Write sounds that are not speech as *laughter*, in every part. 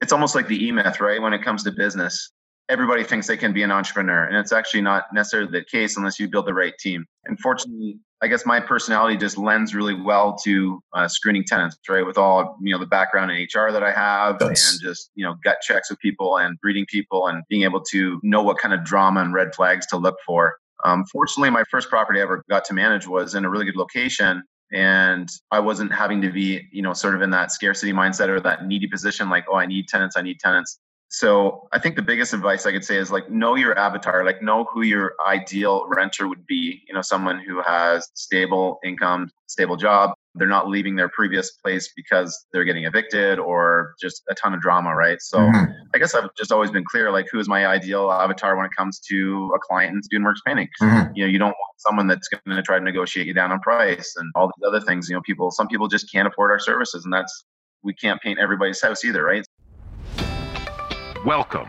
it's almost like the E myth, right? When it comes to business, everybody thinks they can be an entrepreneur, and it's actually not necessarily the case unless you build the right team. Unfortunately, I guess my personality just lends really well to uh, screening tenants, right? With all you know the background in HR that I have, and just you know gut checks with people and reading people and being able to know what kind of drama and red flags to look for. Um, fortunately, my first property I ever got to manage was in a really good location, and I wasn't having to be you know sort of in that scarcity mindset or that needy position, like oh I need tenants, I need tenants. So i think the biggest advice i could say is like know your avatar like know who your ideal renter would be you know someone who has stable income stable job they're not leaving their previous place because they're getting evicted or just a ton of drama right so mm-hmm. i guess i've just always been clear like who is my ideal avatar when it comes to a client in student works painting mm-hmm. you know you don't want someone that's going to try to negotiate you down on price and all these other things you know people some people just can't afford our services and that's we can't paint everybody's house either right Welcome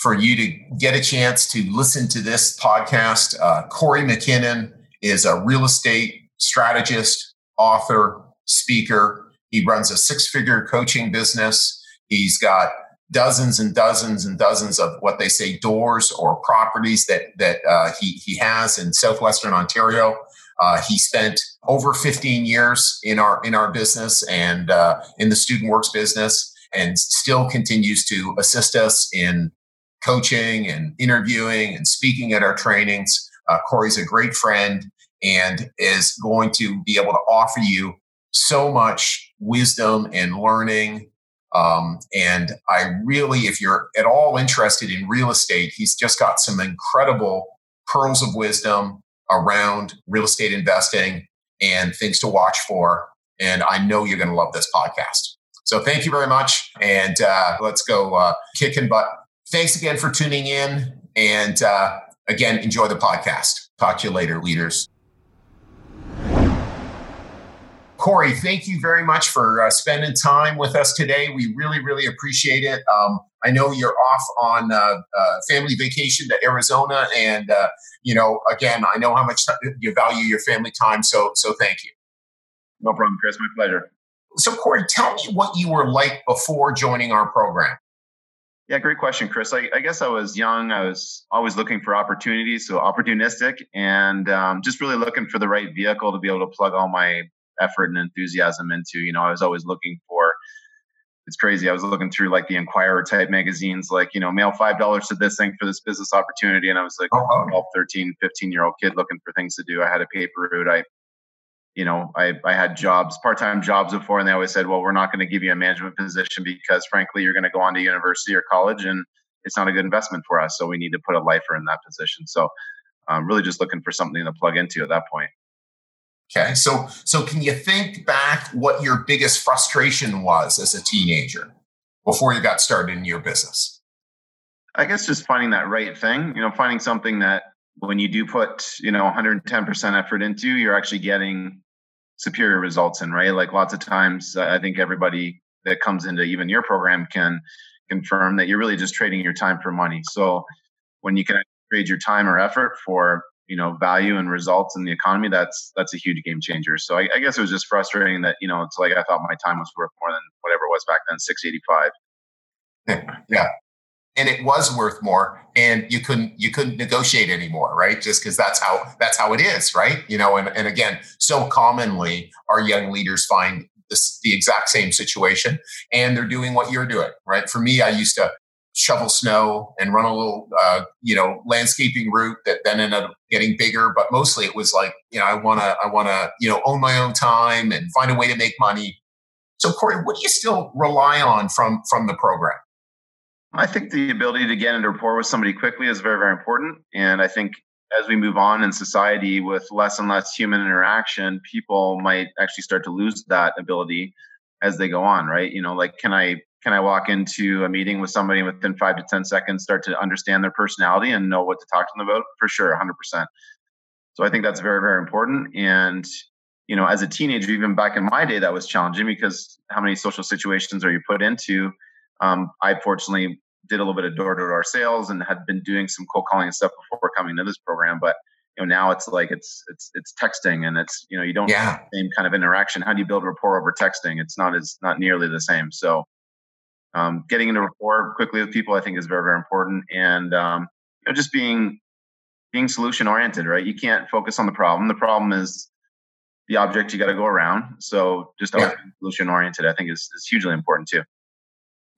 for you to get a chance to listen to this podcast. Uh, Corey McKinnon is a real estate strategist, author, speaker. He runs a six figure coaching business. He's got dozens and dozens and dozens of what they say doors or properties that that uh, he he has in southwestern Ontario. Uh, he spent over 15 years in our in our business and uh, in the student works business and still continues to assist us in coaching and interviewing and speaking at our trainings. Uh, Corey's a great friend and is going to be able to offer you so much wisdom and learning. Um, and I really, if you're at all interested in real estate, he's just got some incredible pearls of wisdom around real estate investing and things to watch for. And I know you're going to love this podcast. So thank you very much. And uh, let's go uh, kicking butt. Thanks again for tuning in. And uh, again, enjoy the podcast. Talk to you later, leaders. Corey, thank you very much for uh, spending time with us today. We really, really appreciate it. Um, I know you're off on uh, uh, family vacation to Arizona, and uh, you know, again, I know how much you value your family time. So, so thank you. No problem, Chris. My pleasure. So, Corey, tell me what you were like before joining our program. Yeah, great question, Chris. I, I guess I was young. I was always looking for opportunities, so opportunistic, and um, just really looking for the right vehicle to be able to plug all my effort and enthusiasm into. You know, I was always looking for. It's crazy. I was looking through like the Inquirer type magazines, like, you know, mail $5 to this thing for this business opportunity. And I was like oh, 12, 13, 15 year old kid looking for things to do. I had a paper route. I you know, I, I had jobs, part-time jobs before, and they always said, well, we're not going to give you a management position because frankly, you're going to go on to university or college and it's not a good investment for us. So we need to put a lifer in that position. So I'm really just looking for something to plug into at that point. Okay. So, so can you think back what your biggest frustration was as a teenager before you got started in your business? I guess just finding that right thing, you know, finding something that when you do put you know 110% effort into you're actually getting superior results in right? Like lots of times uh, i think everybody that comes into even your program can confirm that you're really just trading your time for money. So when you can trade your time or effort for you know value and results in the economy that's that's a huge game changer. So I, I guess it was just frustrating that you know it's like i thought my time was worth more than whatever it was back then 685 yeah and it was worth more and you couldn't you couldn't negotiate anymore right? Just because that's how that's how it is right? You know and, and again so commonly our young leaders find this the exact same situation and they're doing what you're doing right? For me i used to shovel snow and run a little uh, you know landscaping route that then ended up getting bigger but mostly it was like you know i want to i want to you know own my own time and find a way to make money. So corey what do you still rely on from from the program I think the ability to get into rapport with somebody quickly is very, very important. And I think as we move on in society with less and less human interaction, people might actually start to lose that ability as they go on, right? You know, like, can I can I walk into a meeting with somebody within five to 10 seconds, start to understand their personality and know what to talk to them about? For sure, 100%. So I think that's very, very important. And, you know, as a teenager, even back in my day, that was challenging because how many social situations are you put into? Um, I fortunately did a little bit of door to door sales and had been doing some cold calling and stuff before coming to this program. But you know, now it's like it's it's it's texting and it's you know you don't yeah. have the same kind of interaction. How do you build rapport over texting? It's not as not nearly the same. So um, getting into rapport quickly with people, I think, is very very important. And um, you know, just being being solution oriented, right? You can't focus on the problem. The problem is the object you got to go around. So just yeah. solution oriented, I think, is is hugely important too.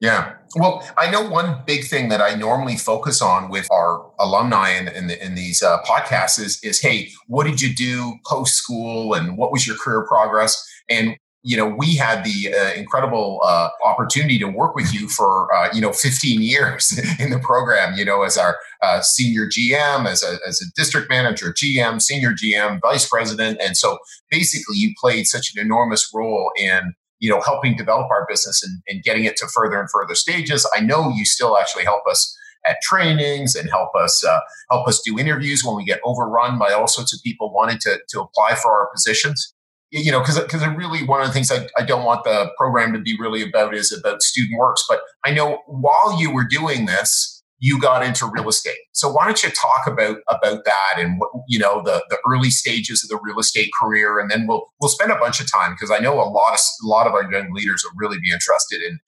Yeah. Well, I know one big thing that I normally focus on with our alumni in, in, the, in these uh, podcasts is, is, hey, what did you do post school and what was your career progress? And you know, we had the uh, incredible uh, opportunity to work with you for, uh, you know, 15 years *laughs* in the program, you know, as our uh, senior GM, as a, as a district manager, GM, senior GM, vice president. And so basically you played such an enormous role in you know, helping develop our business and, and getting it to further and further stages. I know you still actually help us at trainings and help us uh, help us do interviews when we get overrun by all sorts of people wanting to to apply for our positions. You know, because because really one of the things I, I don't want the program to be really about is about student works. But I know while you were doing this, you got into real estate. So why don't you talk about about that and what you know the the early stages of the real estate career, and then we'll we'll spend a bunch of time because I know a lot of a lot of our young leaders will really be interested in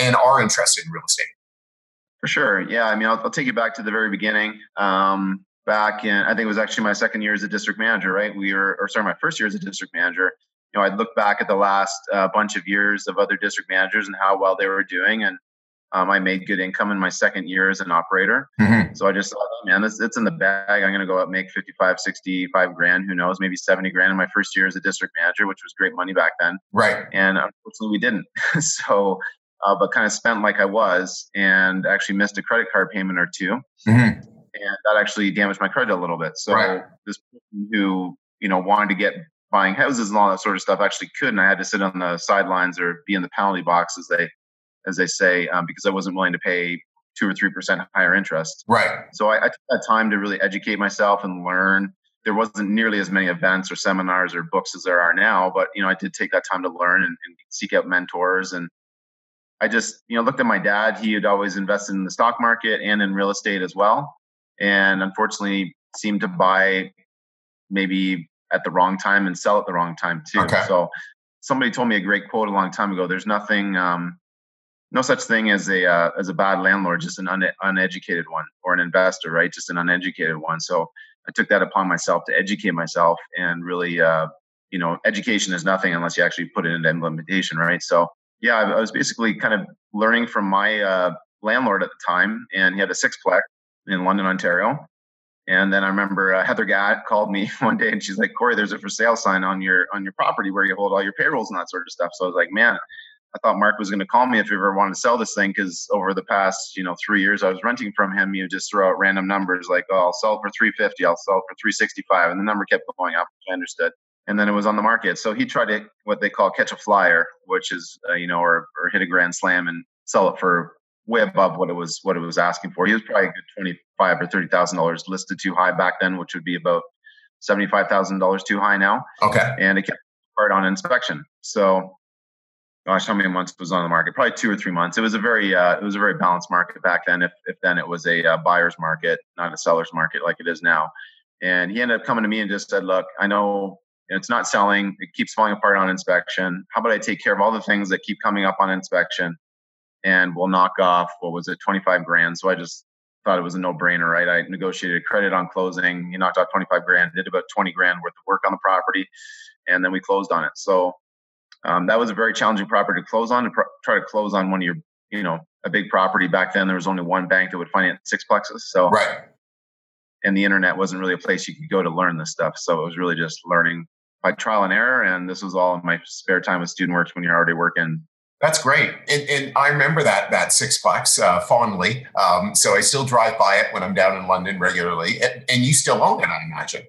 and are interested in real estate. For sure, yeah. I mean, I'll, I'll take you back to the very beginning. Um, back in, I think it was actually my second year as a district manager. Right, we were, or sorry, my first year as a district manager. You know, I'd look back at the last uh, bunch of years of other district managers and how well they were doing, and um, I made good income in my second year as an operator. Mm-hmm. So I just thought, man, it's, it's in the bag. I'm going to go out make 55, 65 grand, who knows, maybe 70 grand in my first year as a district manager, which was great money back then. Right. And unfortunately, we didn't. *laughs* so, uh, but kind of spent like I was and actually missed a credit card payment or 2 mm-hmm. And that actually damaged my credit a little bit. So right. this person who, you know, wanted to get buying houses and all that sort of stuff actually couldn't. I had to sit on the sidelines or be in the penalty box as they as they say, um, because I wasn't willing to pay two or three percent higher interest. Right. So I, I, took that time to really educate myself and learn. There wasn't nearly as many events or seminars or books as there are now, but you know, I did take that time to learn and, and seek out mentors. And I just, you know, looked at my dad. He had always invested in the stock market and in real estate as well, and unfortunately, seemed to buy maybe at the wrong time and sell at the wrong time too. Okay. So somebody told me a great quote a long time ago. There's nothing um, no such thing as a uh, as a bad landlord, just an un- uneducated one, or an investor, right? Just an uneducated one. So I took that upon myself to educate myself and really, uh, you know, education is nothing unless you actually put it into implementation, right? So yeah, I, was basically kind of learning from my uh, landlord at the time, and he had a sixplex in London, Ontario. And then I remember uh, Heather Gatt called me *laughs* one day, and she's like, "Corey, there's a for sale sign on your on your property where you hold all your payrolls and that sort of stuff." So I was like, "Man, I thought Mark was going to call me if he ever wanted to sell this thing because over the past, you know, three years I was renting from him. You just throw out random numbers like, "Oh, I'll sell for 350, I'll sell for 365," and the number kept going up. I understood, and then it was on the market. So he tried to what they call catch a flyer, which is, uh, you know, or or hit a grand slam and sell it for way above what it was what it was asking for. He was probably a good twenty five or thirty thousand dollars listed too high back then, which would be about seventy five thousand dollars too high now. Okay, and it kept hard on inspection. So gosh, how many months was on the market? Probably two or three months. It was a very, uh, it was a very balanced market back then. If, if then it was a uh, buyer's market, not a seller's market like it is now. And he ended up coming to me and just said, "Look, I know it's not selling. It keeps falling apart on inspection. How about I take care of all the things that keep coming up on inspection, and we'll knock off what was it, twenty five grand?" So I just thought it was a no brainer, right? I negotiated credit on closing. He knocked off twenty five grand, did about twenty grand worth of work on the property, and then we closed on it. So um, that was a very challenging property to close on. To try to close on one of your, you know, a big property back then. There was only one bank that would finance six sixplexes. So right. And the internet wasn't really a place you could go to learn this stuff. So it was really just learning by trial and error. And this was all in my spare time with student works when you're already working. That's great, and, and I remember that that sixplex uh, fondly. Um, so I still drive by it when I'm down in London regularly, and, and you still own it, I imagine.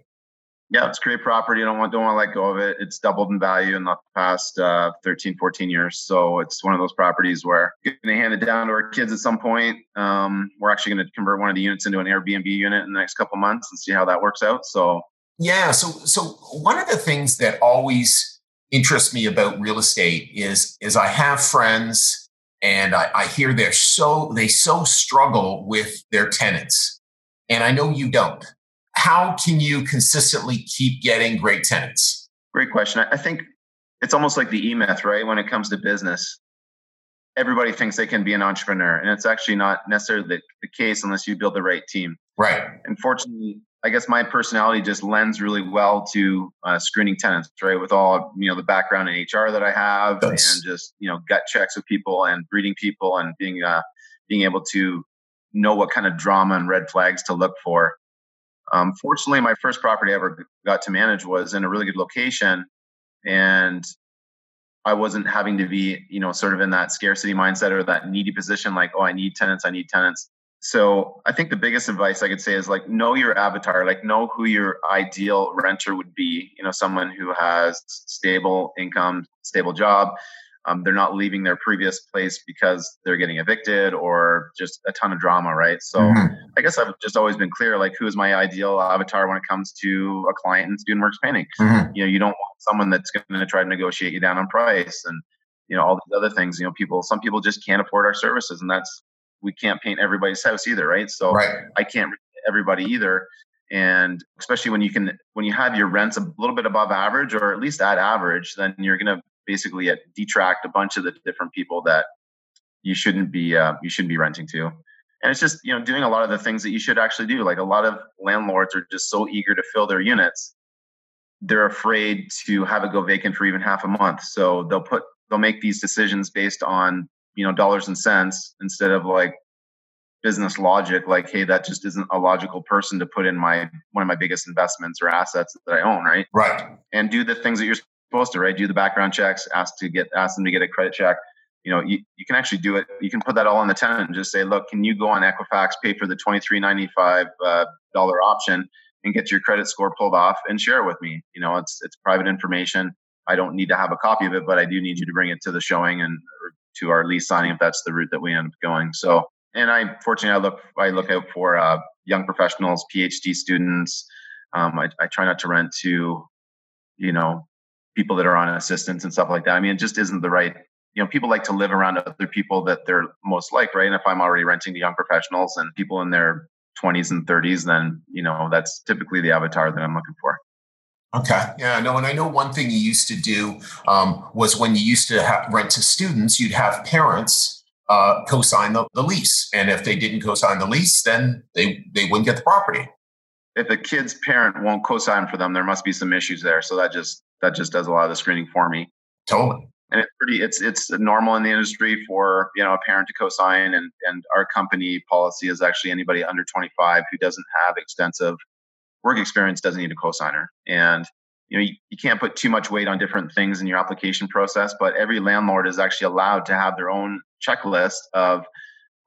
Yeah, it's great property. I don't want don't want to let go of it. It's doubled in value in the past uh, 13, 14 years. So it's one of those properties where we're going to hand it down to our kids at some point. Um, we're actually going to convert one of the units into an Airbnb unit in the next couple months and see how that works out. So yeah, so so one of the things that always interests me about real estate is is I have friends and I, I hear they're so they so struggle with their tenants, and I know you don't how can you consistently keep getting great tenants? Great question. I think it's almost like the E myth, right? When it comes to business, everybody thinks they can be an entrepreneur, and it's actually not necessarily the, the case unless you build the right team. Right. Unfortunately, I guess my personality just lends really well to uh, screening tenants, right? With all you know, the background in HR that I have, and just you know, gut checks with people and breeding people, and being uh, being able to know what kind of drama and red flags to look for. Um, fortunately, my first property I ever got to manage was in a really good location, and I wasn't having to be, you know, sort of in that scarcity mindset or that needy position, like, oh, I need tenants, I need tenants. So I think the biggest advice I could say is like know your avatar, like know who your ideal renter would be. You know, someone who has stable income, stable job, um, they're not leaving their previous place because they're getting evicted or just a ton of drama, right? So mm-hmm. I guess I've just always been clear, like who is my ideal avatar when it comes to a client in Student Works Painting. Mm-hmm. You know, you don't want someone that's going to try to negotiate you down on price and you know all these other things. You know, people, some people just can't afford our services, and that's we can't paint everybody's house either, right? So right. I can't everybody either and especially when you can when you have your rents a little bit above average or at least at average then you're going to basically it detract a bunch of the different people that you shouldn't be uh, you shouldn't be renting to. And it's just you know doing a lot of the things that you should actually do. Like a lot of landlords are just so eager to fill their units they're afraid to have it go vacant for even half a month. So they'll put they'll make these decisions based on you know dollars and cents instead of like business logic like hey that just isn't a logical person to put in my one of my biggest investments or assets that i own right? Right. And do the things that you're supposed to, right? Do the background checks, ask to get ask them to get a credit check. You know, you, you can actually do it. You can put that all on the tenant and just say, look, can you go on Equifax, pay for the twenty three ninety five uh, dollar option, and get your credit score pulled off and share it with me? You know, it's it's private information. I don't need to have a copy of it, but I do need you to bring it to the showing and to our lease signing if that's the route that we end up going. So, and I fortunately I look I look out for uh, young professionals, PhD students. Um, I, I try not to rent to, you know, people that are on assistance and stuff like that. I mean, it just isn't the right. You know, people like to live around other people that they're most like, right? And if I'm already renting to young professionals and people in their 20s and 30s, then you know that's typically the avatar that I'm looking for. Okay. Yeah. No. And I know one thing you used to do um, was when you used to have, rent to students, you'd have parents uh, co-sign the, the lease, and if they didn't co-sign the lease, then they they wouldn't get the property. If a kid's parent won't co-sign for them, there must be some issues there. So that just that just does a lot of the screening for me. Totally. And it's pretty it's it's normal in the industry for you know a parent to co-sign and and our company policy is actually anybody under 25 who doesn't have extensive work experience doesn't need a co-signer. And you know you, you can't put too much weight on different things in your application process, but every landlord is actually allowed to have their own checklist of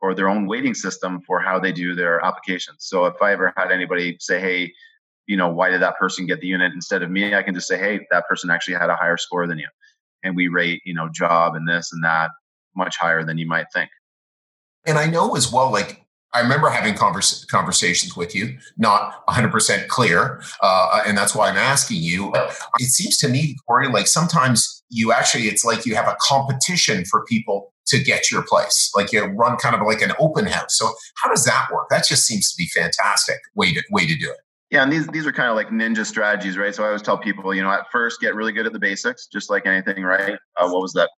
or their own weighting system for how they do their applications. So if I ever had anybody say, "Hey, you know, why did that person get the unit instead of me? I can just say, hey, that person actually had a higher score than you. And we rate, you know, job and this and that much higher than you might think. And I know as well, like, I remember having converse, conversations with you, not 100% clear. Uh, and that's why I'm asking you. It seems to me, Corey, like sometimes you actually, it's like you have a competition for people to get your place. Like you run kind of like an open house. So how does that work? That just seems to be fantastic way to way to do it. Yeah, and these these are kind of like ninja strategies, right? So I always tell people, you know, at first get really good at the basics, just like anything, right? Uh, what was that?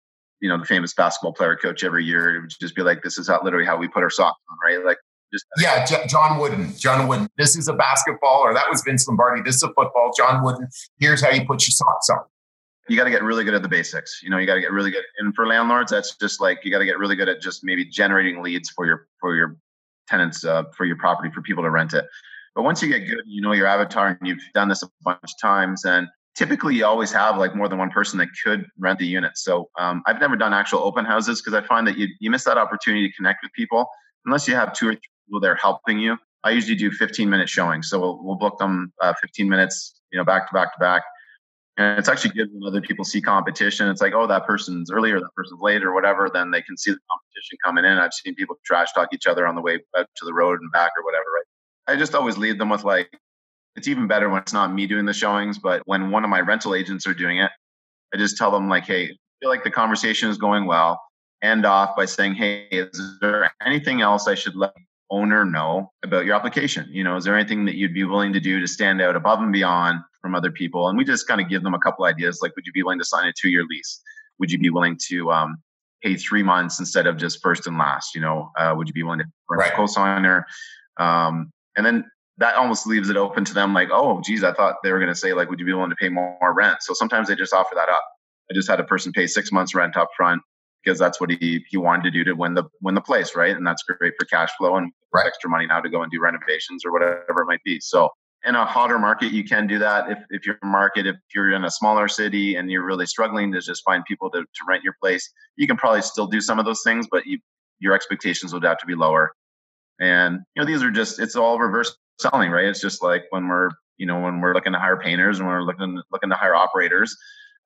You know, the famous basketball player coach every year it would just be like, "This is how literally how we put our socks on," right? Like just yeah, J- John Wooden, John Wooden. This is a basketball, or that was Vince Lombardi. This is a football. John Wooden. Here's how you put your socks on. You got to get really good at the basics. You know, you got to get really good. And for landlords, that's just like you got to get really good at just maybe generating leads for your for your tenants uh, for your property for people to rent it. But once you get good, you know your avatar and you've done this a bunch of times, and typically you always have like more than one person that could rent the unit. So um, I've never done actual open houses because I find that you, you miss that opportunity to connect with people unless you have two or three people there helping you. I usually do 15 minute showings. So we'll, we'll book them uh, 15 minutes, you know, back to back to back. And it's actually good when other people see competition. It's like, oh, that person's earlier, that person's late, or whatever. Then they can see the competition coming in. I've seen people trash talk each other on the way out to the road and back or whatever. Right. I just always lead them with like, it's even better when it's not me doing the showings, but when one of my rental agents are doing it, I just tell them like, hey, I feel like the conversation is going well. End off by saying, hey, is there anything else I should let owner know about your application? You know, is there anything that you'd be willing to do to stand out above and beyond from other people? And we just kind of give them a couple ideas, like, would you be willing to sign a two-year lease? Would you be willing to um, pay three months instead of just first and last? You know, uh, would you be willing to right. co-signer? Um, and then that almost leaves it open to them, like, oh, geez, I thought they were going to say, like, would you be willing to pay more, more rent? So sometimes they just offer that up. I just had a person pay six months rent up front because that's what he he wanted to do to win the win the place, right? And that's great for cash flow and right. extra money now to go and do renovations or whatever it might be. So in a hotter market, you can do that. If if your market, if you're in a smaller city and you're really struggling to just find people to, to rent your place, you can probably still do some of those things, but you, your expectations would have to be lower. And you know, these are just it's all reverse selling, right? It's just like when we're you know when we're looking to hire painters and we're looking looking to hire operators.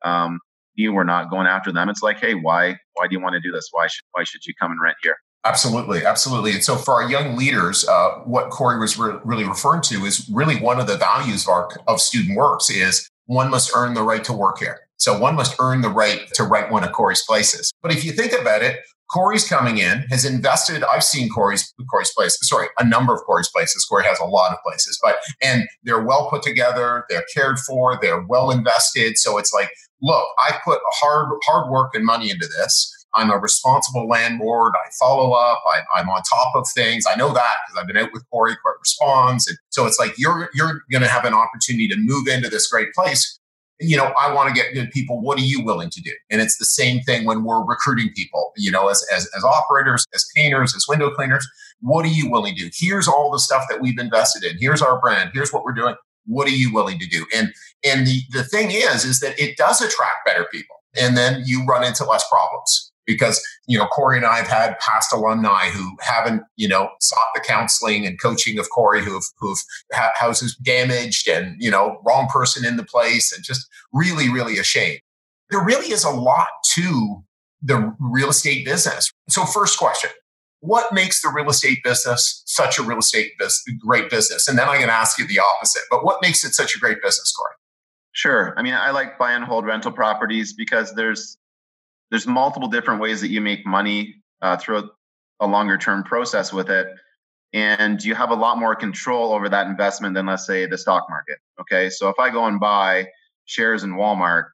Um, you were not going after them. It's like, hey, why why do you want to do this? Why should why should you come and rent here? Absolutely, absolutely. And so, for our young leaders, uh, what Corey was re- really referring to is really one of the values of our of Student Works is one must earn the right to work here. So one must earn the right to rent one of Corey's places. But if you think about it, Corey's coming in, has invested. I've seen Corey's Corey's place. Sorry, a number of Corey's places. Corey has a lot of places, but and they're well put together. They're cared for. They're well invested. So it's like look, I put hard hard work and money into this. I'm a responsible landlord. I follow up. I, am on top of things. I know that because I've been out with Corey. Corey responds, and so it's like you're you're going to have an opportunity to move into this great place. You know, I want to get good people. What are you willing to do? And it's the same thing when we're recruiting people. You know, as as, as operators, as painters, as window cleaners. What are you willing to do? Here's all the stuff that we've invested in. Here's our brand. Here's what we're doing what are you willing to do and and the the thing is is that it does attract better people and then you run into less problems because you know corey and i have had past alumni who haven't you know sought the counseling and coaching of corey who've who've ha- houses damaged and you know wrong person in the place and just really really ashamed there really is a lot to the real estate business so first question what makes the real estate business such a real estate business, great business? And then I'm going to ask you the opposite. But what makes it such a great business, Corey? Sure. I mean, I like buy and hold rental properties because there's there's multiple different ways that you make money uh, through a longer term process with it, and you have a lot more control over that investment than let's say the stock market. Okay, so if I go and buy shares in Walmart,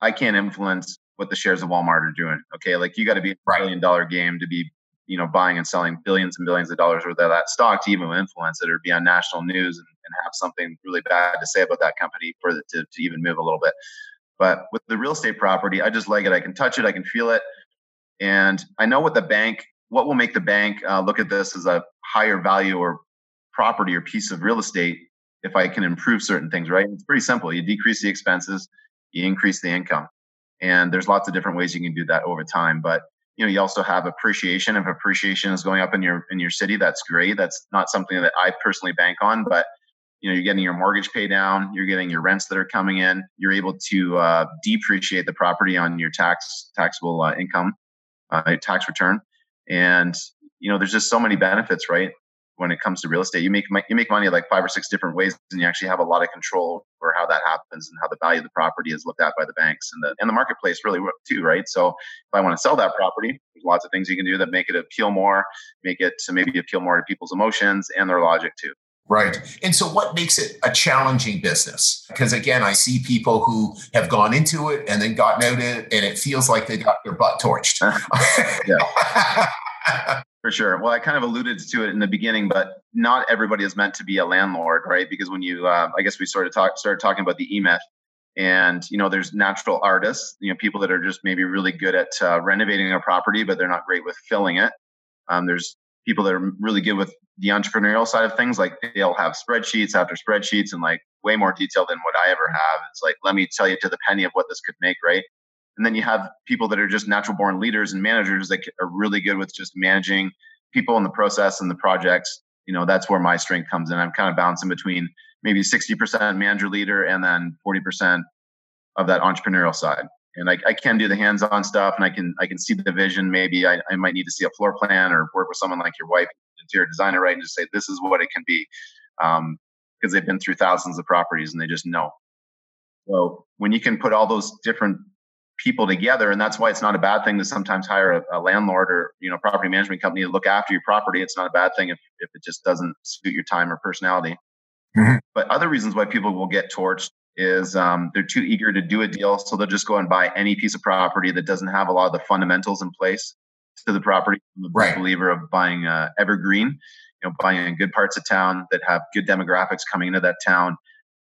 I can't influence what the shares of Walmart are doing. Okay, like you got to be a billion dollar game to be you know buying and selling billions and billions of dollars worth of that stock to even influence it or be on national news and, and have something really bad to say about that company for it to, to even move a little bit but with the real estate property i just like it. I can touch it. I can feel it. And i know what the bank what will make the bank uh, look at this as a higher value or property or piece of real estate if i can improve certain things right? It's pretty simple. You decrease the expenses you increase the income. And there's lots of different ways you can do that over time. But you know you also have appreciation. If appreciation is going up in your in your city that's great. That's not something that i personally bank on but you know you're getting your mortgage pay down you're getting your rents that are coming in you're able to uh, depreciate the property on your tax taxable uh, income uh, tax return and you know there's just so many benefits right when it comes to real estate. You make you make money like five or six different ways, and you actually have a lot of control over how that happens and how the value of the property is looked at by the banks and the and the marketplace really too, right? So if I want to sell that property, there's lots of things you can do that make it appeal more, make it to maybe appeal more to people's emotions and their logic too. Right. And so, what makes it a challenging business? Because again, I see people who have gone into it and then gotten out of it, and it feels like they got their butt torched. *laughs* yeah. *laughs* For sure. Well, I kind of alluded to it in the beginning, but not everybody is meant to be a landlord, right? Because when you, uh, I guess we sort of talk, started talking about the E Myth, and you know, there's natural artists, you know, people that are just maybe really good at uh, renovating a property, but they're not great with filling it. Um, there's people that are really good with the entrepreneurial side of things, like they'll have spreadsheets after spreadsheets and like way more detail than what I ever have. It's like, let me tell you to the penny of what this could make, right? And then you have people that are just natural born leaders and managers that are really good with just managing people in the process and the projects you know, that's where my strength comes in. I'm kind of bouncing between maybe 60% manager leader and then 40% of that entrepreneurial side. And I, I can do the hands-on stuff and I can I can see the vision. Maybe I, I might need to see a floor plan or work with someone like your wife, interior designer, right? And just say, this is what it can be. Um, because they've been through thousands of properties and they just know. So when you can put all those different people together and that's why it's not a bad thing to sometimes hire a, a, landlord or you know property management company to look after your property it's not a bad thing if, if it just doesn't suit your time or personality mm-hmm. but other reasons why people will get torched is um, they're too eager to do a deal so they'll just go and buy any piece of property that doesn't have a lot of the fundamentals in place to the property i'm a right. believer of buying uh, evergreen you know buying in good parts of town that have good demographics coming into that town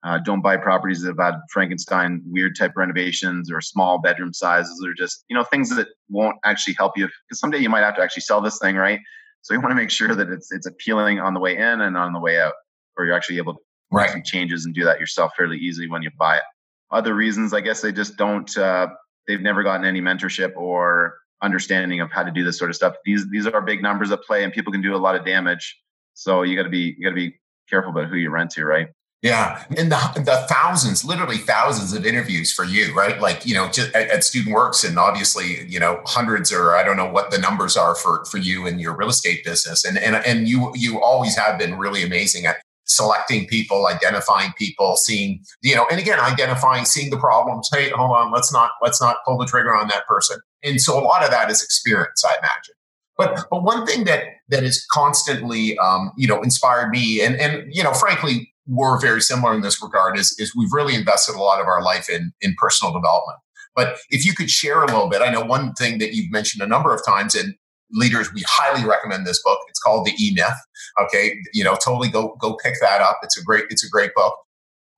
uh, don't buy properties that have had Frankenstein weird type renovations or small bedroom sizes or just you know things that won't actually help you because someday you might have to actually sell this thing, right? So you want to make sure that it's it's appealing on the way in and on the way out, or you're actually able to right. some changes and do that yourself fairly easily when you buy it. Other reasons, I guess, they just don't. Uh, they've never gotten any mentorship or understanding of how to do this sort of stuff. These these are big numbers at play, and people can do a lot of damage. So you got to be you got to be careful about who you rent to, right? Yeah, and the the thousands, literally thousands of interviews for you, right? Like you know, just at, at Student Works, and obviously you know hundreds, or I don't know what the numbers are for for you in your real estate business, and and and you you always have been really amazing at selecting people, identifying people, seeing you know, and again, identifying, seeing the problems. Hey, hold on, let's not let's not pull the trigger on that person. And so a lot of that is experience, I imagine. But but one thing that that has constantly um, you know inspired me, and and you know, frankly, we're very similar in this regard is, is we've really invested a lot of our life in, in personal development. But if you could share a little bit, I know one thing that you've mentioned a number of times, and leaders, we highly recommend this book. It's called The E Myth. Okay, you know, totally go go pick that up. It's a great it's a great book.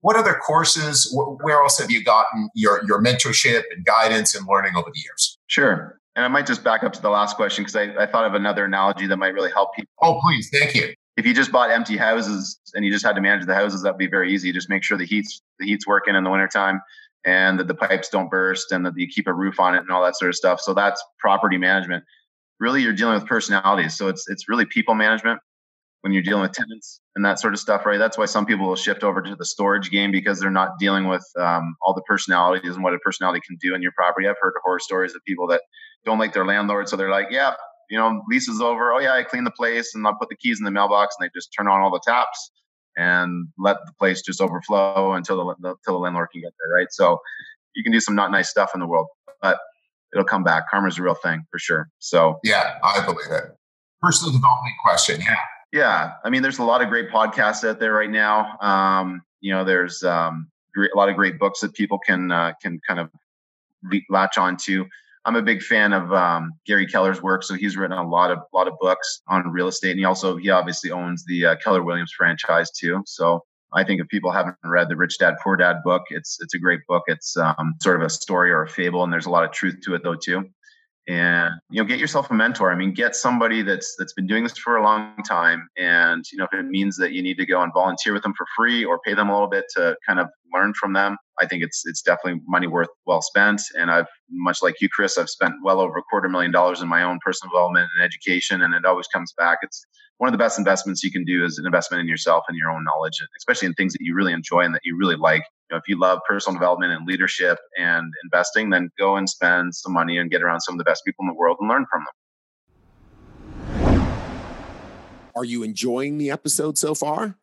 What other courses? Where else have you gotten your your mentorship and guidance and learning over the years? Sure. And I might just back up to the last question because I, I thought of another analogy that might really help people. Oh, please. Thank you if you just bought empty houses and you just had to manage the houses, that'd be very easy. Just make sure the heat's the heat's working in the wintertime and that the pipes don't burst and that you keep a roof on it and all that sort of stuff. So that's property management. Really, you're dealing with personalities. So it's it's really people management when you're dealing with tenants and that sort of stuff, right? That's why some people will shift over to the storage game because they're not dealing with um, all the personalities and what a personality can do in your property. I've heard horror stories of people that don't like their landlord, so they're like, "Yeah, you know, lease is over. Oh yeah, I clean the place and I'll put the keys in the mailbox and they just turn on all the taps and let the place just overflow until the, until the landlord can get there, right? So you can do some not nice stuff in the world, but it'll come back. Karma's a real thing for sure. So yeah, I believe it. Personal development question, yeah. Yeah, I mean, there's a lot of great podcasts out there right now. Um, you know, there's um, a lot of great books that people can uh, can kind of latch on to. I'm a big fan of um, Gary Keller's work. So he's written a lot of lot of books on real estate, and he also he obviously owns the uh, Keller Williams franchise too. So I think if people haven't read the Rich Dad Poor Dad book, it's it's a great book. It's um, sort of a story or a fable, and there's a lot of truth to it though too and you know get yourself a mentor. I mean get somebody that's that's been doing this for a long time and you know if it means that you need to go and volunteer with them for free or pay them a little bit to kind of learn from them. I think it's it's definitely money worth well spent. And i've much like you chris i've spent well over a quarter million dollars in my own personal development and education. And it always comes back. It's one of the best investments you can do is an investment in yourself and your own knowledge especially in things that you really enjoy and that you really like. You know, if you love personal development and leadership and investing, then go and spend some money and get around some of the best people in the world and learn from them. Are you enjoying the episode so far?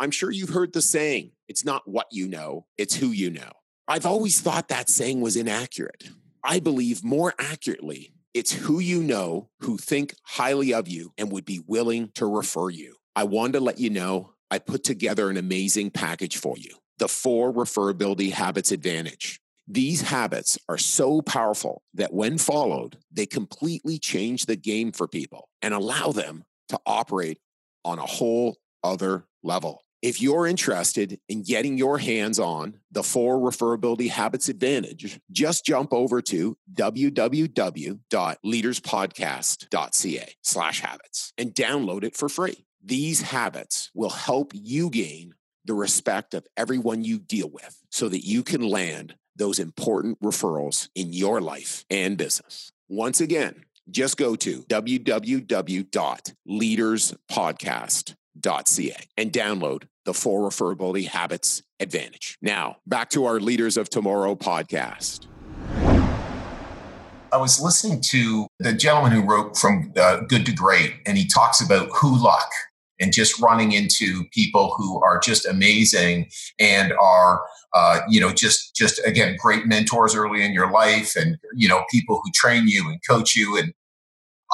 I'm sure you've heard the saying, it's not what you know, it's who you know. I've always thought that saying was inaccurate. I believe more accurately, it's who you know who think highly of you and would be willing to refer you. I wanted to let you know I put together an amazing package for you the four referability habits advantage. These habits are so powerful that when followed, they completely change the game for people and allow them to operate on a whole other level. If you're interested in getting your hands on the four referability habits advantage, just jump over to www.leaderspodcast.ca slash habits and download it for free. These habits will help you gain the respect of everyone you deal with so that you can land those important referrals in your life and business. Once again, just go to www.leaderspodcast.ca and download the four referability habits advantage. Now, back to our Leaders of Tomorrow podcast. I was listening to the gentleman who wrote From uh, Good to Great, and he talks about who luck and just running into people who are just amazing and are uh, you know just just again great mentors early in your life and you know people who train you and coach you and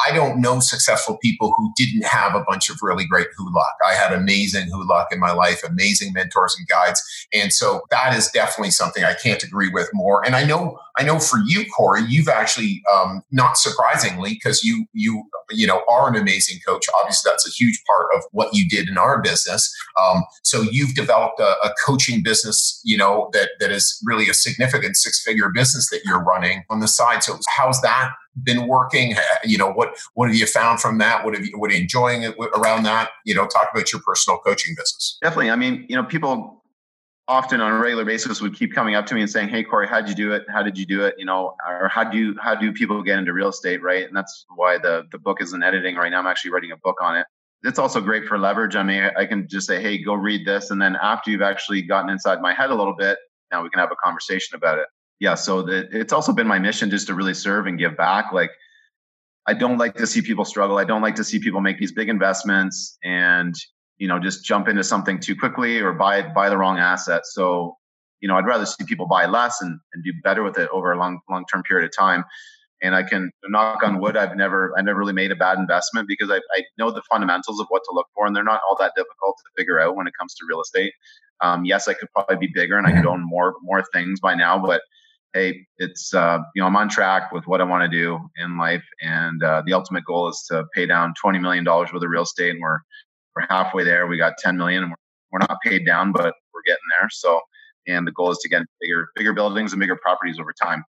I don't know successful people who didn't have a bunch of really great who luck. I had amazing who luck in my life, amazing mentors and guides. And so that is definitely something I can't agree with more. And I know, I know for you, Corey, you've actually, um, not surprisingly, because you, you, you know, are an amazing coach. Obviously, that's a huge part of what you did in our business. Um, so you've developed a, a coaching business, you know, that, that is really a significant six figure business that you're running on the side. So how's that been working? You know, what what have you found from that? What have you what are you enjoying around that? You know, talk about your personal coaching business. Definitely. I mean, you know, people often on a regular basis would keep coming up to me and saying, "Hey, Corey, how'd you do it? How did you do it? You know, or how do you how do people get into real estate, right?" And that's why the the book is in editing right now. I'm actually writing a book on it. It's also great for leverage. I mean, I can just say, "Hey, go read this," and then after you've actually gotten inside my head a little bit, now we can have a conversation about it yeah, so the, it's also been my mission just to really serve and give back. Like, I don't like to see people struggle. I don't like to see people make these big investments and you know just jump into something too quickly or buy buy the wrong asset. So you know, I'd rather see people buy less and, and do better with it over a long long term period of time. And I can knock on wood. I've never I've never really made a bad investment because I, I know the fundamentals of what to look for, and they're not all that difficult to figure out when it comes to real estate. Um, yes, I could probably be bigger and I could own more more things by now, but hey, it's uh, you know I'm on track with what I want to do in life, and uh, the ultimate goal is to pay down twenty million dollars worth of real estate, and we're we're halfway there. We got ten million, and we're, we're not paid down, but we're getting there. So, and the goal is to get bigger bigger buildings and bigger properties over time.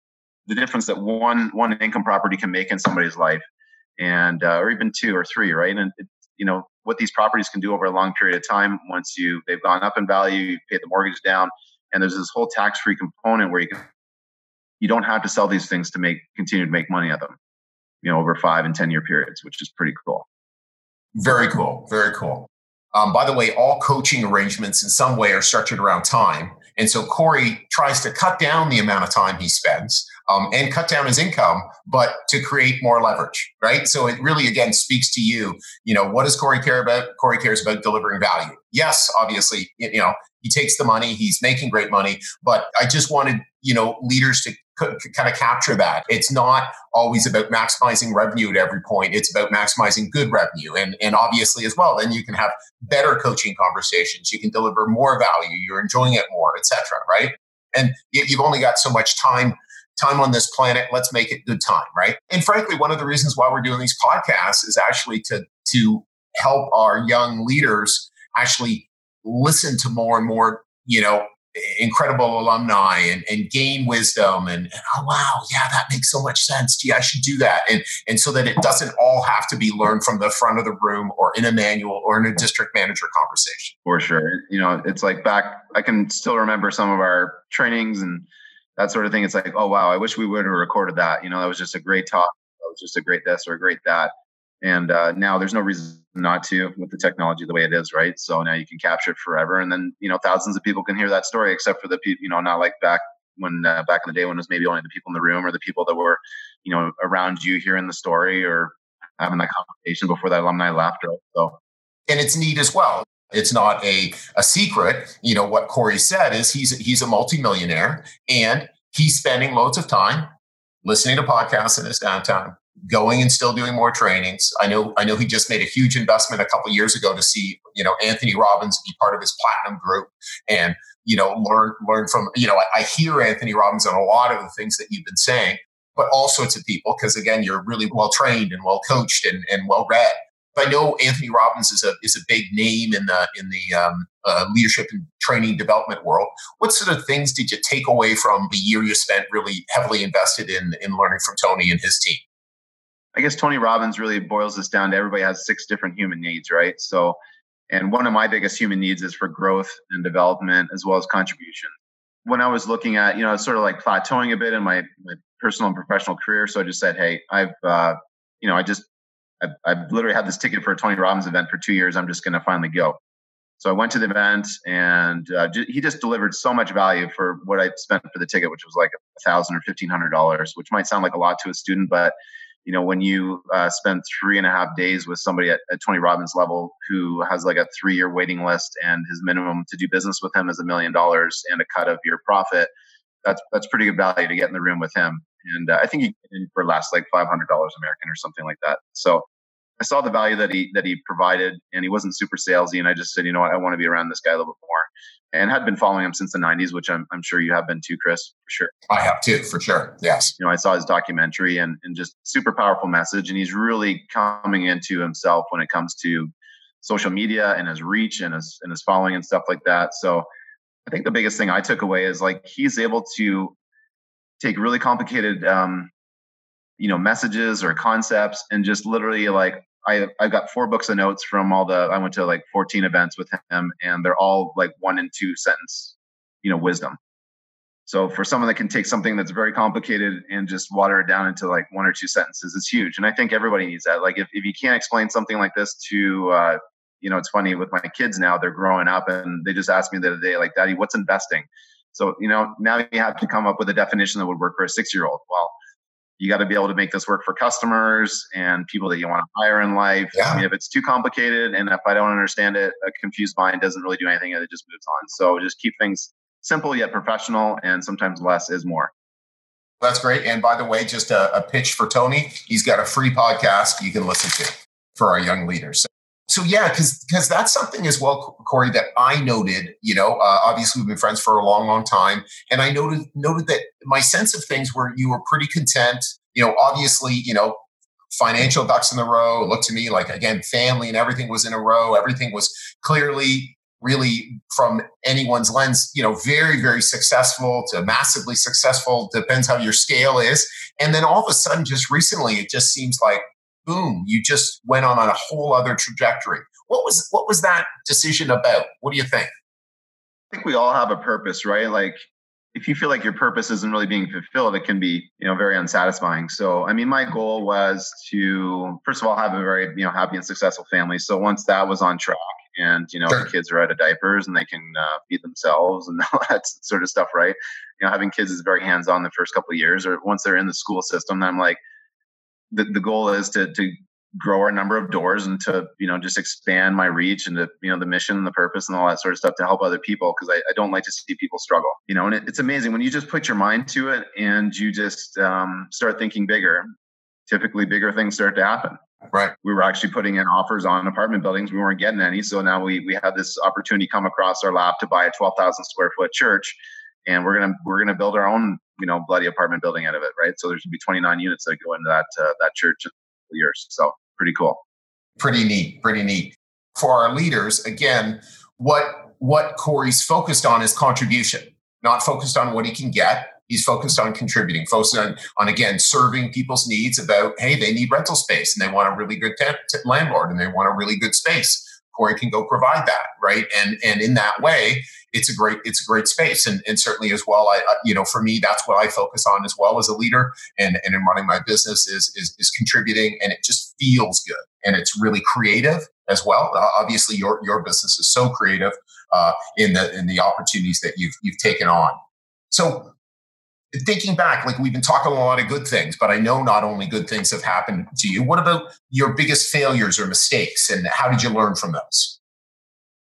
The difference that one one income property can make in somebody's life, and uh, or even two or three, right? And it, you know what these properties can do over a long period of time once you they've gone up in value, you paid the mortgage down, and there's this whole tax free component where you can you don't have to sell these things to make continue to make money at them you know over five and ten year periods which is pretty cool. Very cool very cool. Um, by the way all coaching arrangements in some way are structured around time. And so corey tries to cut down the amount of time he spends um, and cut down his income but to create more leverage right? So it really again speaks to you you know what does corey care about? Corey cares about delivering value. Yes obviously you know he takes the money he's making great money but i just wanted you know leaders to kind of capture that. It's not always about maximizing revenue at every point. It's about maximizing good revenue. And, and obviously as well, then you can have better coaching conversations. You can deliver more value. You're enjoying it more, etc. right? And you've only got so much time time on this planet. Let's make it good time, right? And frankly, one of the reasons why we're doing these podcasts is actually to to help our young leaders actually listen to more and more, you know, incredible alumni and, and gain wisdom and, and, oh wow yeah that makes so much sense. Gee i should do that. And and so that it doesn't all have to be learned from the front of the room or in a manual or in a district manager conversation. For sure. You know it's like back i can still remember some of our trainings and that sort of thing. It's like oh wow i wish we would have recorded that. You know that was just a great talk. That was just a great this or a great that and uh, now there's no reason not to with the technology the way it is right? So now you can capture it forever and then you know thousands of people can hear that story except for the people you know not like back when uh, back in the day when it was maybe only the people in the room or the people that were you know around you hearing the story or having that conversation before that alumni left right? So and it's neat as well. It's not a, a secret. You know what corey said is he's he's a multimillionaire and he's spending loads of time listening to podcasts in his downtime going and still doing more trainings. I know I know he just made a huge investment a couple years ago to see you know Anthony Robbins be part of his platinum group and you know learn learn from you know I, I hear Anthony Robbins on a lot of the things that you've been saying, but all sorts of people because again you're really well trained and well coached and, and well read. I know Anthony Robbins is a is a big name in the in the um, uh, leadership and training development world. What sort of things did you take away from the year you spent really heavily invested in in learning from Tony and his team? I guess Tony Robbins really boils this down to everybody has six different human needs, right? So, and one of my biggest human needs is for growth and development as well as contribution. When I was looking at, you know, sort of like plateauing a bit in my, my personal and professional career, so I just said, hey, I've, uh, you know, I just I've, I've literally had this ticket for a Tony Robbins event for two years. I'm just going to finally go. So I went to the event, and uh, j- he just delivered so much value for what I spent for the ticket, which was like a thousand or fifteen hundred dollars, which might sound like a lot to a student, but you know when you uh, spend three and a half days with somebody at, at Tony Robbins level who has like a three year waiting list and his minimum to do business with him is a million dollars and a cut of your profit, that's that's pretty good value to get in the room with him. And uh, I think he get in for less, like five hundred dollars American or something like that. So I saw the value that he that he provided, and he wasn't super salesy. And I just said, you know what, I want to be around this guy a little bit more, and had been following him since the '90s, which I'm, I'm sure you have been too, Chris, for sure. I have too, for sure. Yes. You know, I saw his documentary and and just super powerful message, and he's really coming into himself when it comes to social media and his reach and his and his following and stuff like that. So I think the biggest thing I took away is like he's able to take really complicated um, you know messages or concepts and just literally like I I got four books of notes from all the I went to like 14 events with him and they're all like one and two sentence you know wisdom. So for someone that can take something that's very complicated and just water it down into like one or two sentences, it's huge. And I think everybody needs that. Like if, if you can't explain something like this to uh, you know, it's funny with my kids now, they're growing up and they just asked me the other day, like, Daddy, what's investing? So, you know, now you have to come up with a definition that would work for a six year old. Well, you got to be able to make this work for customers and people that you want to hire in life. Yeah. I mean, if it's too complicated and if I don't understand it, a confused mind doesn't really do anything and it just moves on. So just keep things simple yet professional, and sometimes less is more. That's great. And by the way, just a, a pitch for Tony. He's got a free podcast you can listen to for our young leaders. So yeah, because because that's something as well, Corey, that I noted. You know, uh, obviously we've been friends for a long, long time, and I noted noted that my sense of things were you were pretty content. You know, obviously, you know, financial ducks in the row. Looked to me like again, family and everything was in a row. Everything was clearly, really, from anyone's lens, you know, very, very successful to massively successful. Depends how your scale is. And then all of a sudden, just recently, it just seems like boom, you just went on on a whole other trajectory. What was what was that decision about? What do you think? I think we all have a purpose, right? Like if you feel like your purpose isn't really being fulfilled, it can be, you know, very unsatisfying. So, I mean, my goal was to first of all have a very, you know, happy and successful family. So once that was on track, and you know, sure. the kids are out of diapers and they can uh, feed themselves and *laughs* all that sort of stuff, right? You know, having kids is very hands-on the first couple of years, or once they're in the school system, I'm like, the, the goal is to to grow our number of doors and to you know just expand my reach and to you know the mission and the purpose and all that sort of stuff to help other people because I, I, don't like to see people struggle you know and it, it's amazing when you just put your mind to it and you just um, start thinking bigger typically bigger things start to happen. Right. We were actually putting in offers on apartment buildings we weren't getting any so now we we had this opportunity come across our lap to buy a 12,000 square foot church and we're gonna we're gonna build our own you know bloody apartment building out of it, right? So there's gonna be 29 units that go into that uh, that church in years. So pretty cool. Pretty neat. Pretty neat. For our leaders, again, what what Corey's focused on is contribution, not focused on what he can get. He's focused on contributing, focused on, on again serving people's needs about hey they need rental space and they want a really good t- landlord and they want a really good space. Corey can go provide that, right? And and in that way, it's a great it's a great space. And, and certainly as well i you know for me that's what i focus on as well as a leader and and in running my business is is, is contributing and it just feels good and it's really creative as well. Uh, obviously your your business is so creative uh, in the in the opportunities that you've you've taken on. So thinking back like we've been talking a lot of good things but i know not only good things have happened to you. What about your biggest failures or mistakes and how did you learn from those?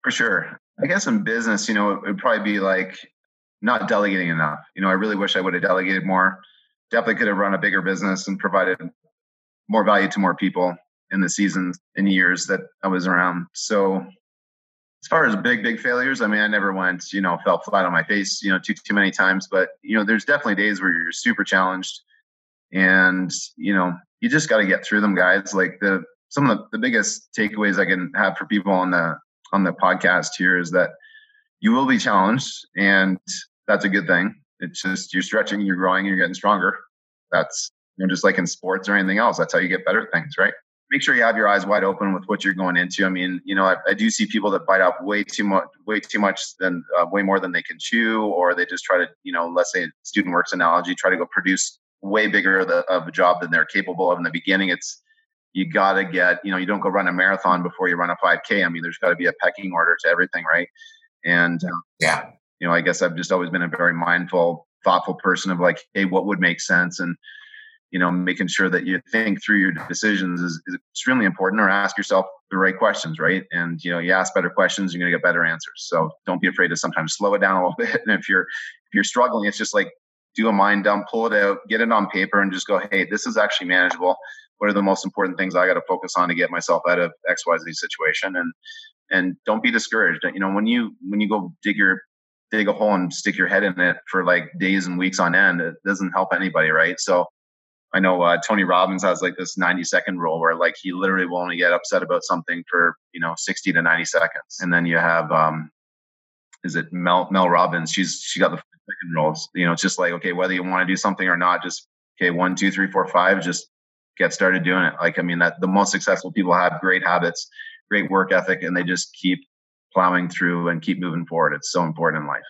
For sure I guess in business, you know, it would probably be like not delegating enough. You know, I really wish I would have delegated more. Definitely could have run a bigger business and provided more value to more people in the seasons and years that I was around. So as far as big, big failures, I mean, I never went, you know, fell flat on my face, you know, too too many times. But you know, there's definitely days where you're super challenged, and you know, you just got to get through them, guys. Like the some of the, the biggest takeaways I can have for people on the on the podcast here is that you will be challenged, and that's a good thing. It's just you're stretching, you're growing, you're getting stronger. That's you know, just like in sports or anything else. That's how you get better things, right? Make sure you have your eyes wide open with what you're going into. I mean, you know, I, I do see people that bite off way too much, way too much than uh, way more than they can chew, or they just try to, you know, let's say student works analogy, try to go produce way bigger of, the, of a job than they're capable of in the beginning. It's you got to get, you know, you don't go run a marathon before you run a 5K. I mean, there's got to be a pecking order to everything, right? And uh, yeah, you know, I guess I've just always been a very mindful, thoughtful person of like, hey, what would make sense? And, you know, making sure that you think through your decisions is, is extremely important or ask yourself the right questions, right? And, you know, you ask better questions, you're going to get better answers. So don't be afraid to sometimes slow it down a little *laughs* bit. And if you're, if you're struggling, it's just like, do a mind dump, pull it out, get it on paper, and just go, hey, this is actually manageable. What are the most important things I got to focus on to get myself out of X, Y, Z situation? And and don't be discouraged. You know, when you when you go dig your dig a hole and stick your head in it for like days and weeks on end, it doesn't help anybody, right? So I know uh, Tony Robbins has like this 90 second rule where like he literally will only get upset about something for you know 60 to 90 seconds, and then you have um, is it Mel Mel Robbins? She's she got the second rules. You know, it's just like okay, whether you want to do something or not, just okay, one, two, three, four, five, just get started doing it. Like I mean, that the most successful people have great habits, great work ethic, and they just keep plowing through and keep moving forward. It's so important in life.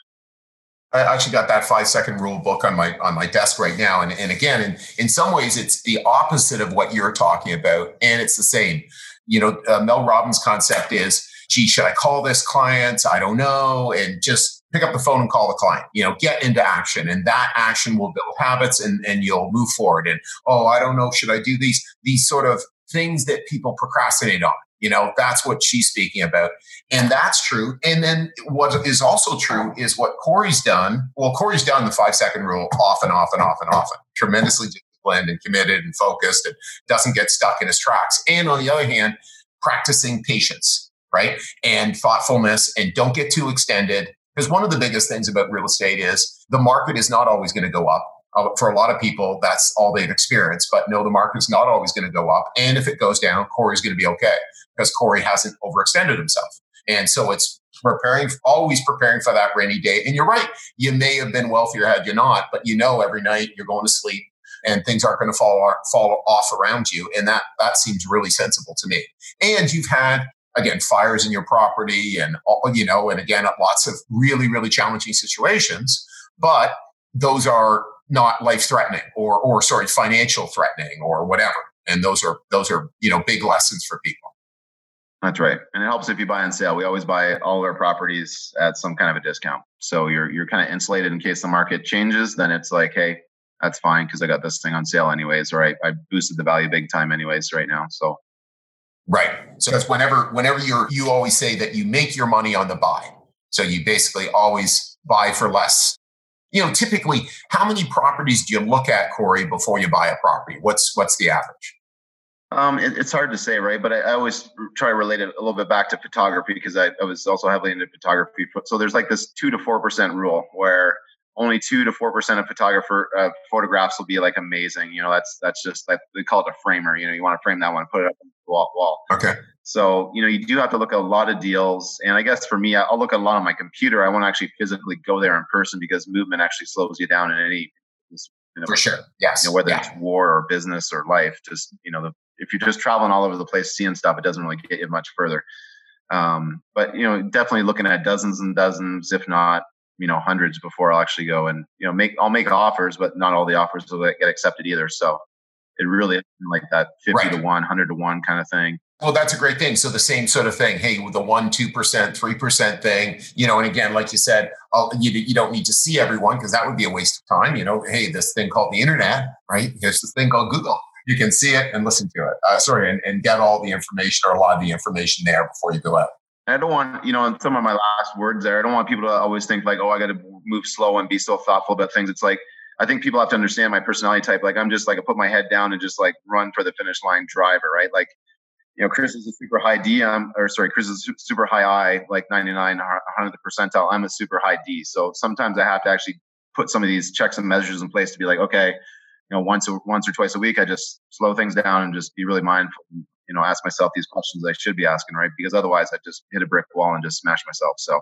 I actually got that five second rule book on my on my desk right now. And, and again, in, in some ways, it's the opposite of what you're talking about. And it's the same. You know, uh, Mel Robbins' concept is, gee, should I call this client? I don't know. And just pick up the phone and call the client, you know, get into action. And that action will build habits and, and you'll move forward. And, oh, I don't know, should I do these, these sort of things that people procrastinate on? You know, that's what she's speaking about. And that's true. And then what is also true is what Corey's done. Well, Corey's done the five second rule often, often, often, often, tremendously disciplined and committed and focused and doesn't get stuck in his tracks. And on the other hand, practicing patience, right? And thoughtfulness and don't get too extended. Because one of the biggest things about real estate is the market is not always going to go up. Uh, for a lot of people, that's all they've experienced. But no, the market is not always going to go up. And if it goes down, Corey's going to be okay because Corey hasn't overextended himself. And so it's preparing, always preparing for that rainy day. And you're right, you may have been wealthier had you not, but you know every night you're going to sleep and things aren't going to fall fall off around you. And that that seems really sensible to me. And you've had again fires in your property and all you know, and again lots of really really challenging situations, but those are not life threatening or or sorry financial threatening or whatever. And those are those are you know big lessons for people. That's right. And it helps if you buy on sale. We always buy all of our properties at some kind of a discount. So you're you're kind of insulated in case the market changes. Then it's like, hey, that's fine because I got this thing on sale anyways, or I, I boosted the value big time anyways right now. So Right. So that's whenever whenever you're you always say that you make your money on the buy. So you basically always buy for less. You know, typically, how many properties do you look at, Corey, before you buy a property? What's what's the average? Um, it, it's hard to say, right? But I, I, always try to relate it a little bit back to photography because I, I was also heavily into photography. So there's like this two to four percent rule where only two to four percent of photographer uh, photographs will be like amazing. You know, that's that's just like they call it a framer. You know, you want to frame that one, put it up on the wall. wall. Okay. So you know, you do have to look at a lot of deals, and I guess for me, I'll look at a lot on my computer. I won't actually physically go there in person because movement actually slows you down in any. You know, for sure. Yes. You know, whether yeah. it's war or business or life, just you know, the if you're just traveling all over the place seeing stuff, it doesn't really get you much further. Um, but you know, definitely looking at dozens and dozens, if not you know hundreds, before I'll actually go and you know make I'll make offers, but not all the offers will get accepted either. So it really like that fifty right. to one, hundred to one kind of thing. Well, that's a great thing. So the same sort of thing. Hey, with the one, two percent, three percent thing, you know. And again, like you said, I'll, you you don't need to see everyone because that would be a waste of time. You know, hey, this thing called the internet, right? Here's this thing called Google you can see it and listen to it. Uh, sorry, and, and get all the information or a lot of the information there before you go out. I don't want, you know, in some of my last words there, I don't want people to always think like, oh, I got to move slow and be so thoughtful about things. It's like, I think people have to understand my personality type. Like, I'm just like, I put my head down and just like run for the finish line driver, right? Like, you know, Chris is a super high D, I'm, or sorry, Chris is super high I, like 99, 100 percentile. I'm a super high D. So sometimes I have to actually put some of these checks and measures in place to be like, okay, you know once or once or twice a week i just slow things down and just be really mindful you know ask myself these questions i should be asking right because otherwise i just hit a brick wall and just smash myself so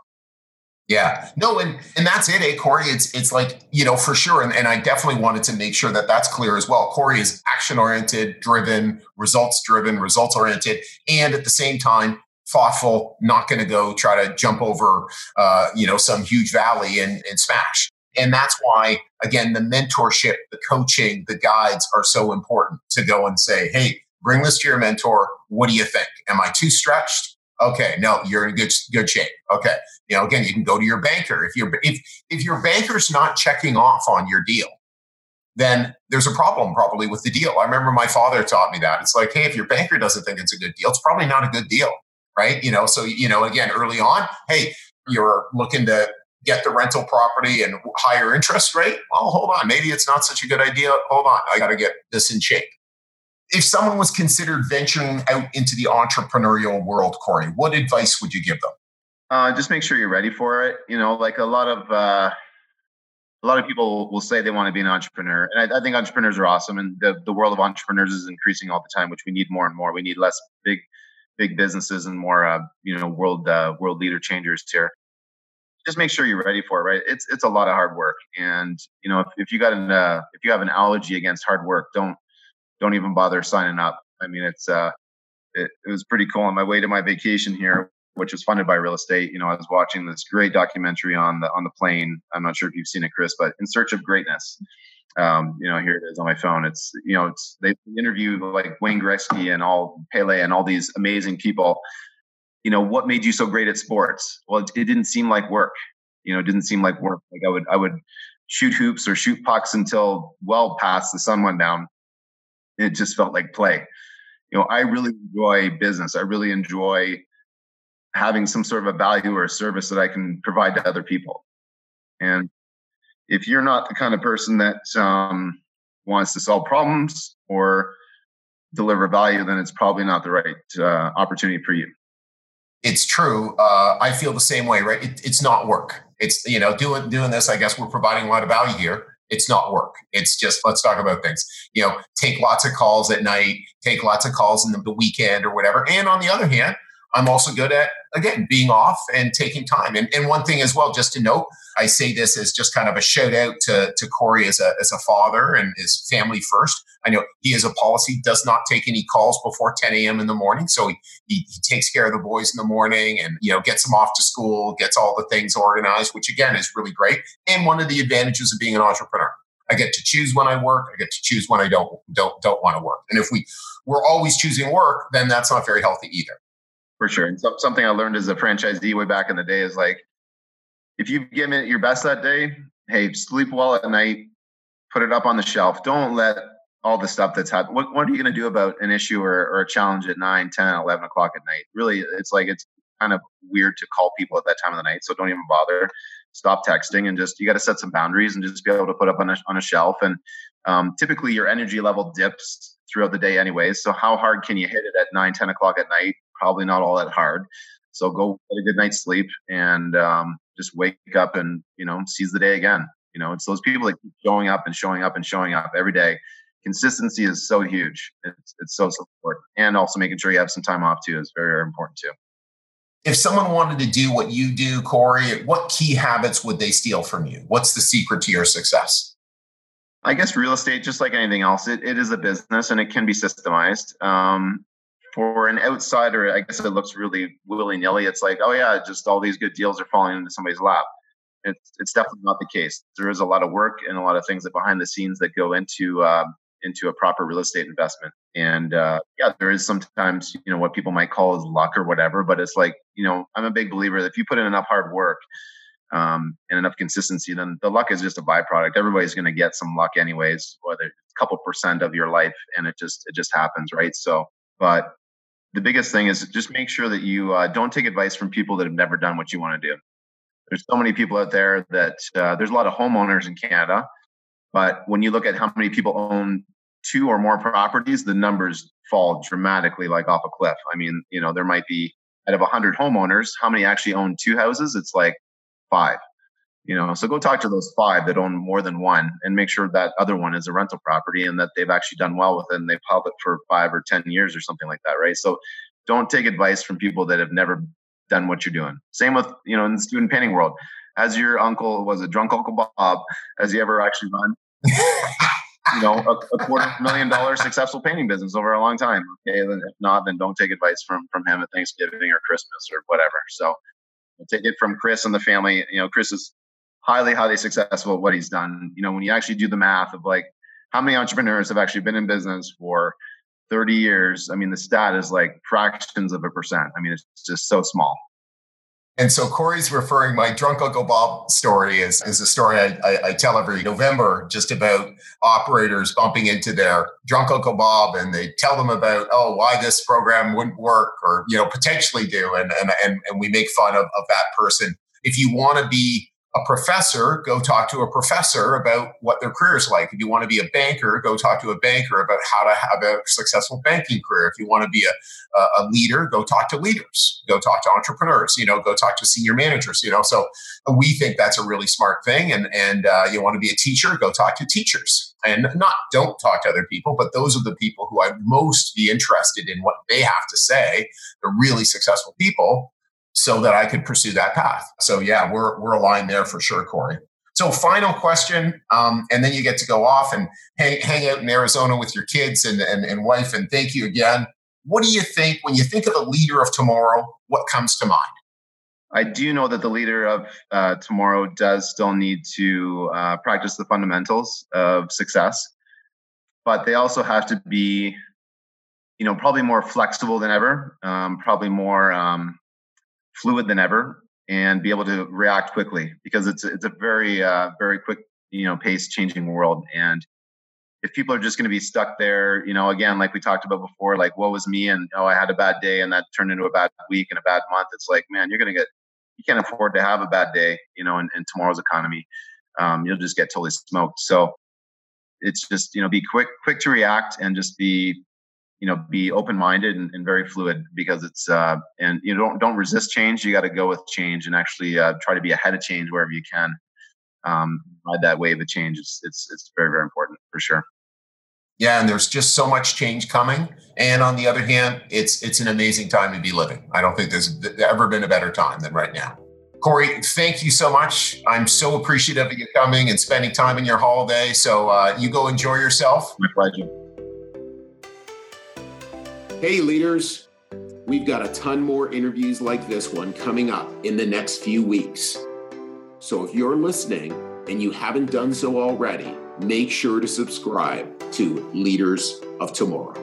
yeah, no, and and that's it, eh, Corey. It's it's like you know for sure, and, and I definitely wanted to make sure that that's clear as well. Corey is action oriented, driven, results driven, results oriented, and at the same time thoughtful. Not going to go try to jump over, uh, you know, some huge valley and and smash. And that's why, again, the mentorship, the coaching, the guides are so important to go and say, hey, bring this to your mentor. What do you think? Am I too stretched? Okay, no, you're in good good shape. Okay, you know, again, you can go to your banker if your if if your banker's not checking off on your deal, then there's a problem probably with the deal. I remember my father taught me that. It's like, hey, if your banker doesn't think it's a good deal, it's probably not a good deal, right? You know, so you know, again, early on, hey, you're looking to get the rental property and higher interest rate. Well, hold on, maybe it's not such a good idea. Hold on, I got to get this in shape if someone was considered venturing out into the entrepreneurial world, Corey, what advice would you give them? Uh, just make sure you're ready for it. You know, like a lot of uh, a lot of people will say they want to be an entrepreneur, and I, I, think entrepreneurs are awesome, and the the world of entrepreneurs is increasing all the time, which we need more and more. We need less big big businesses and more uh, you know world uh, world leader changers here. Just make sure you're ready for it, right? It's it's a lot of hard work, and you know if, if you got an uh, if you have an allergy against hard work, don't don't even bother signing up. I mean, it's uh, it, it was pretty cool on my way to my vacation here, which was funded by real estate. You know, I was watching this great documentary on the on the plane. I'm not sure if you've seen it, Chris, but In Search of Greatness. Um, you know, here it is on my phone. It's you know, it's they interview like Wayne Gretzky and all Pele and all these amazing people. You know, what made you so great at sports? Well, it, it didn't seem like work. You know, it didn't seem like work. Like I would I would shoot hoops or shoot pucks until well past the sun went down it just felt like play. You know, I really enjoy business. I really enjoy having some sort of a value or a service that I can provide to other people. And if you're not the kind of person that um, wants to solve problems or deliver value, then it's probably not the right uh, opportunity for you. It's true. Uh, I feel the same way, right? It, it's not work. It's you know doing doing this. I guess we're providing a lot of value here it's not work. It's just let's talk about things. You know, take lots of calls at night, take lots of calls in the, weekend or whatever. And on the other hand, I'm also good at again being off and taking time. And, and one thing as well, just to note, I say this as just kind of a shout out to, to Corey as a as a father and his family first. I know he has a policy, does not take any calls before 10 a.m. in the morning. So he, he, he takes care of the boys in the morning and you know gets them off to school, gets all the things organized, which again is really great. And one of the advantages of being an entrepreneur. I get to choose when I work. I get to choose when I don't don't don't want to work. And if we we're always choosing work, then that's not very healthy either for sure. And so, something I learned as a franchisee way back in the day is like, if you've given it your best that day, hey, sleep well at night, put it up on the shelf. Don't let all the stuff that's happened. What, what are you going to do about an issue or, or, a challenge at 9, 10, 11 o'clock at night? Really, it's like it's kind of weird to call people at that time of the night. So don't even bother. Stop texting and just, you got to set some boundaries and just be able to put up on a, on a shelf. And um, typically your energy level dips throughout the day anyways. So how hard can you hit it at 9, 10 o'clock at night? Probably not all that hard. So go get a good night's sleep and um, just wake up and you know seize the day again. You know, it's those people that keep showing up and showing up and showing up every day. Consistency is so huge. It's it's so so important, and also making sure you have some time off too is very, very important too. If someone wanted to do what you do, Corey, what key habits would they steal from you? What's the secret to your success? I guess real estate, just like anything else, it, it is a business and it can be systemized. Um, for an outsider, I guess it looks really willy nilly. It's like, oh yeah, just all these good deals are falling into somebody's lap. It's it's definitely not the case. There is a lot of work and a lot of things that behind the scenes that go into um, into a proper real estate investment. And uh, yeah, there is sometimes you know what people might call as luck or whatever, but it's like you know I'm a big believer that if you put in enough hard work um, and enough consistency, then the luck is just a byproduct. Everybody's going to get some luck anyways, whether a couple percent of your life, and it just it just happens, right? So, but the biggest thing is just make sure that you uh, don't take advice from people that have never done what you want to do. There's so many people out there that uh, there's a lot of homeowners in Canada, but when you look at how many people own two or more properties, the numbers fall dramatically like off a cliff. I mean, you know, there might be out of 100 homeowners, how many actually own two houses? It's like five you know so go talk to those five that own more than one and make sure that other one is a rental property and that they've actually done well with it and they've held it for five or ten years or something like that right? So don't take advice from people that have never done what you're doing. Same with you know in the student painting world. As your uncle was a drunk uncle bob has he ever actually run *laughs* you know a, a, quarter million dollar successful painting business over a long time? Okay then if not then don't take advice from from him at thanksgiving or christmas or whatever. So take it from chris and the family. You know chris is highly, highly successful at what he's done. You know, when you actually do the math of like how many entrepreneurs have actually been in business for 30 years, I mean, the stat is like fractions of a percent. I mean, it's just so small. And so Corey's referring my drunk Uncle Bob story is, is a story I, I, I, tell every November just about operators bumping into their drunk Uncle Bob and they tell them about, oh, why this program wouldn't work or, you know, potentially do. And, and, and, and we make fun of, of that person. If you want to be a professor, go talk to a professor about what their career is like. If you want to be a banker, go talk to a banker about how to have a successful banking career. If you want to be a, a leader, go talk to leaders, go talk to entrepreneurs, you know, go talk to senior managers, you know. So we think that's a really smart thing. And, and uh, you want to be a teacher, go talk to teachers and not don't talk to other people, but those are the people who I'd most be interested in what they have to say. They're really successful people so that I could pursue that path. So yeah, we're we're aligned there for sure, Corey. So final question, um, and then you get to go off and hang, hang out in Arizona with your kids and, and, and wife. And thank you again. What do you think when you think of a leader of tomorrow? What comes to mind? I do know that the leader of uh, tomorrow does still need to uh, practice the fundamentals of success, but they also have to be, you know, probably more flexible than ever, um, probably more um, fluid than ever and be able to react quickly because it's it's a very uh, very quick you know pace changing world. And if people are just going to be stuck there you know again like we talked about before like what was me and oh i had a bad day and that turned into a bad week and a bad month it's like man you're going to get you can't afford to have a bad day you know in, in tomorrow's economy. Um, you'll just get totally smoked. So it's just you know be quick quick to react and just be you know be open minded and, and, very fluid because it's uh, and you know don't don't resist change. You got to go with change and actually uh, try to be ahead of change wherever you can. Um, ride that wave of change. It's it's it's very very important for sure. Yeah, and there's just so much change coming. And on the other hand, it's it's an amazing time to be living. I don't think there's ever been a better time than right now. Corey, thank you so much. I'm so appreciative of you coming and spending time in your holiday. So uh, you go enjoy yourself. My pleasure. Hey, leaders. We've got a ton more interviews like this one coming up in the next few weeks. So if you're listening and you haven't done so already, make sure to subscribe to Leaders of Tomorrow.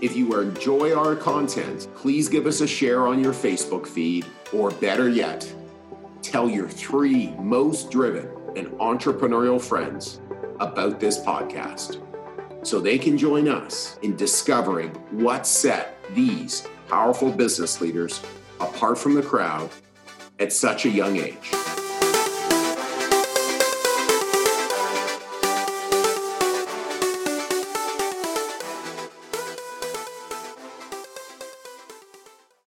If you enjoy our content, please give us a share on your Facebook feed, or better yet, tell your three most driven and entrepreneurial friends about this podcast so they can join us in discovering what set these powerful business leaders apart from the crowd at such a young age.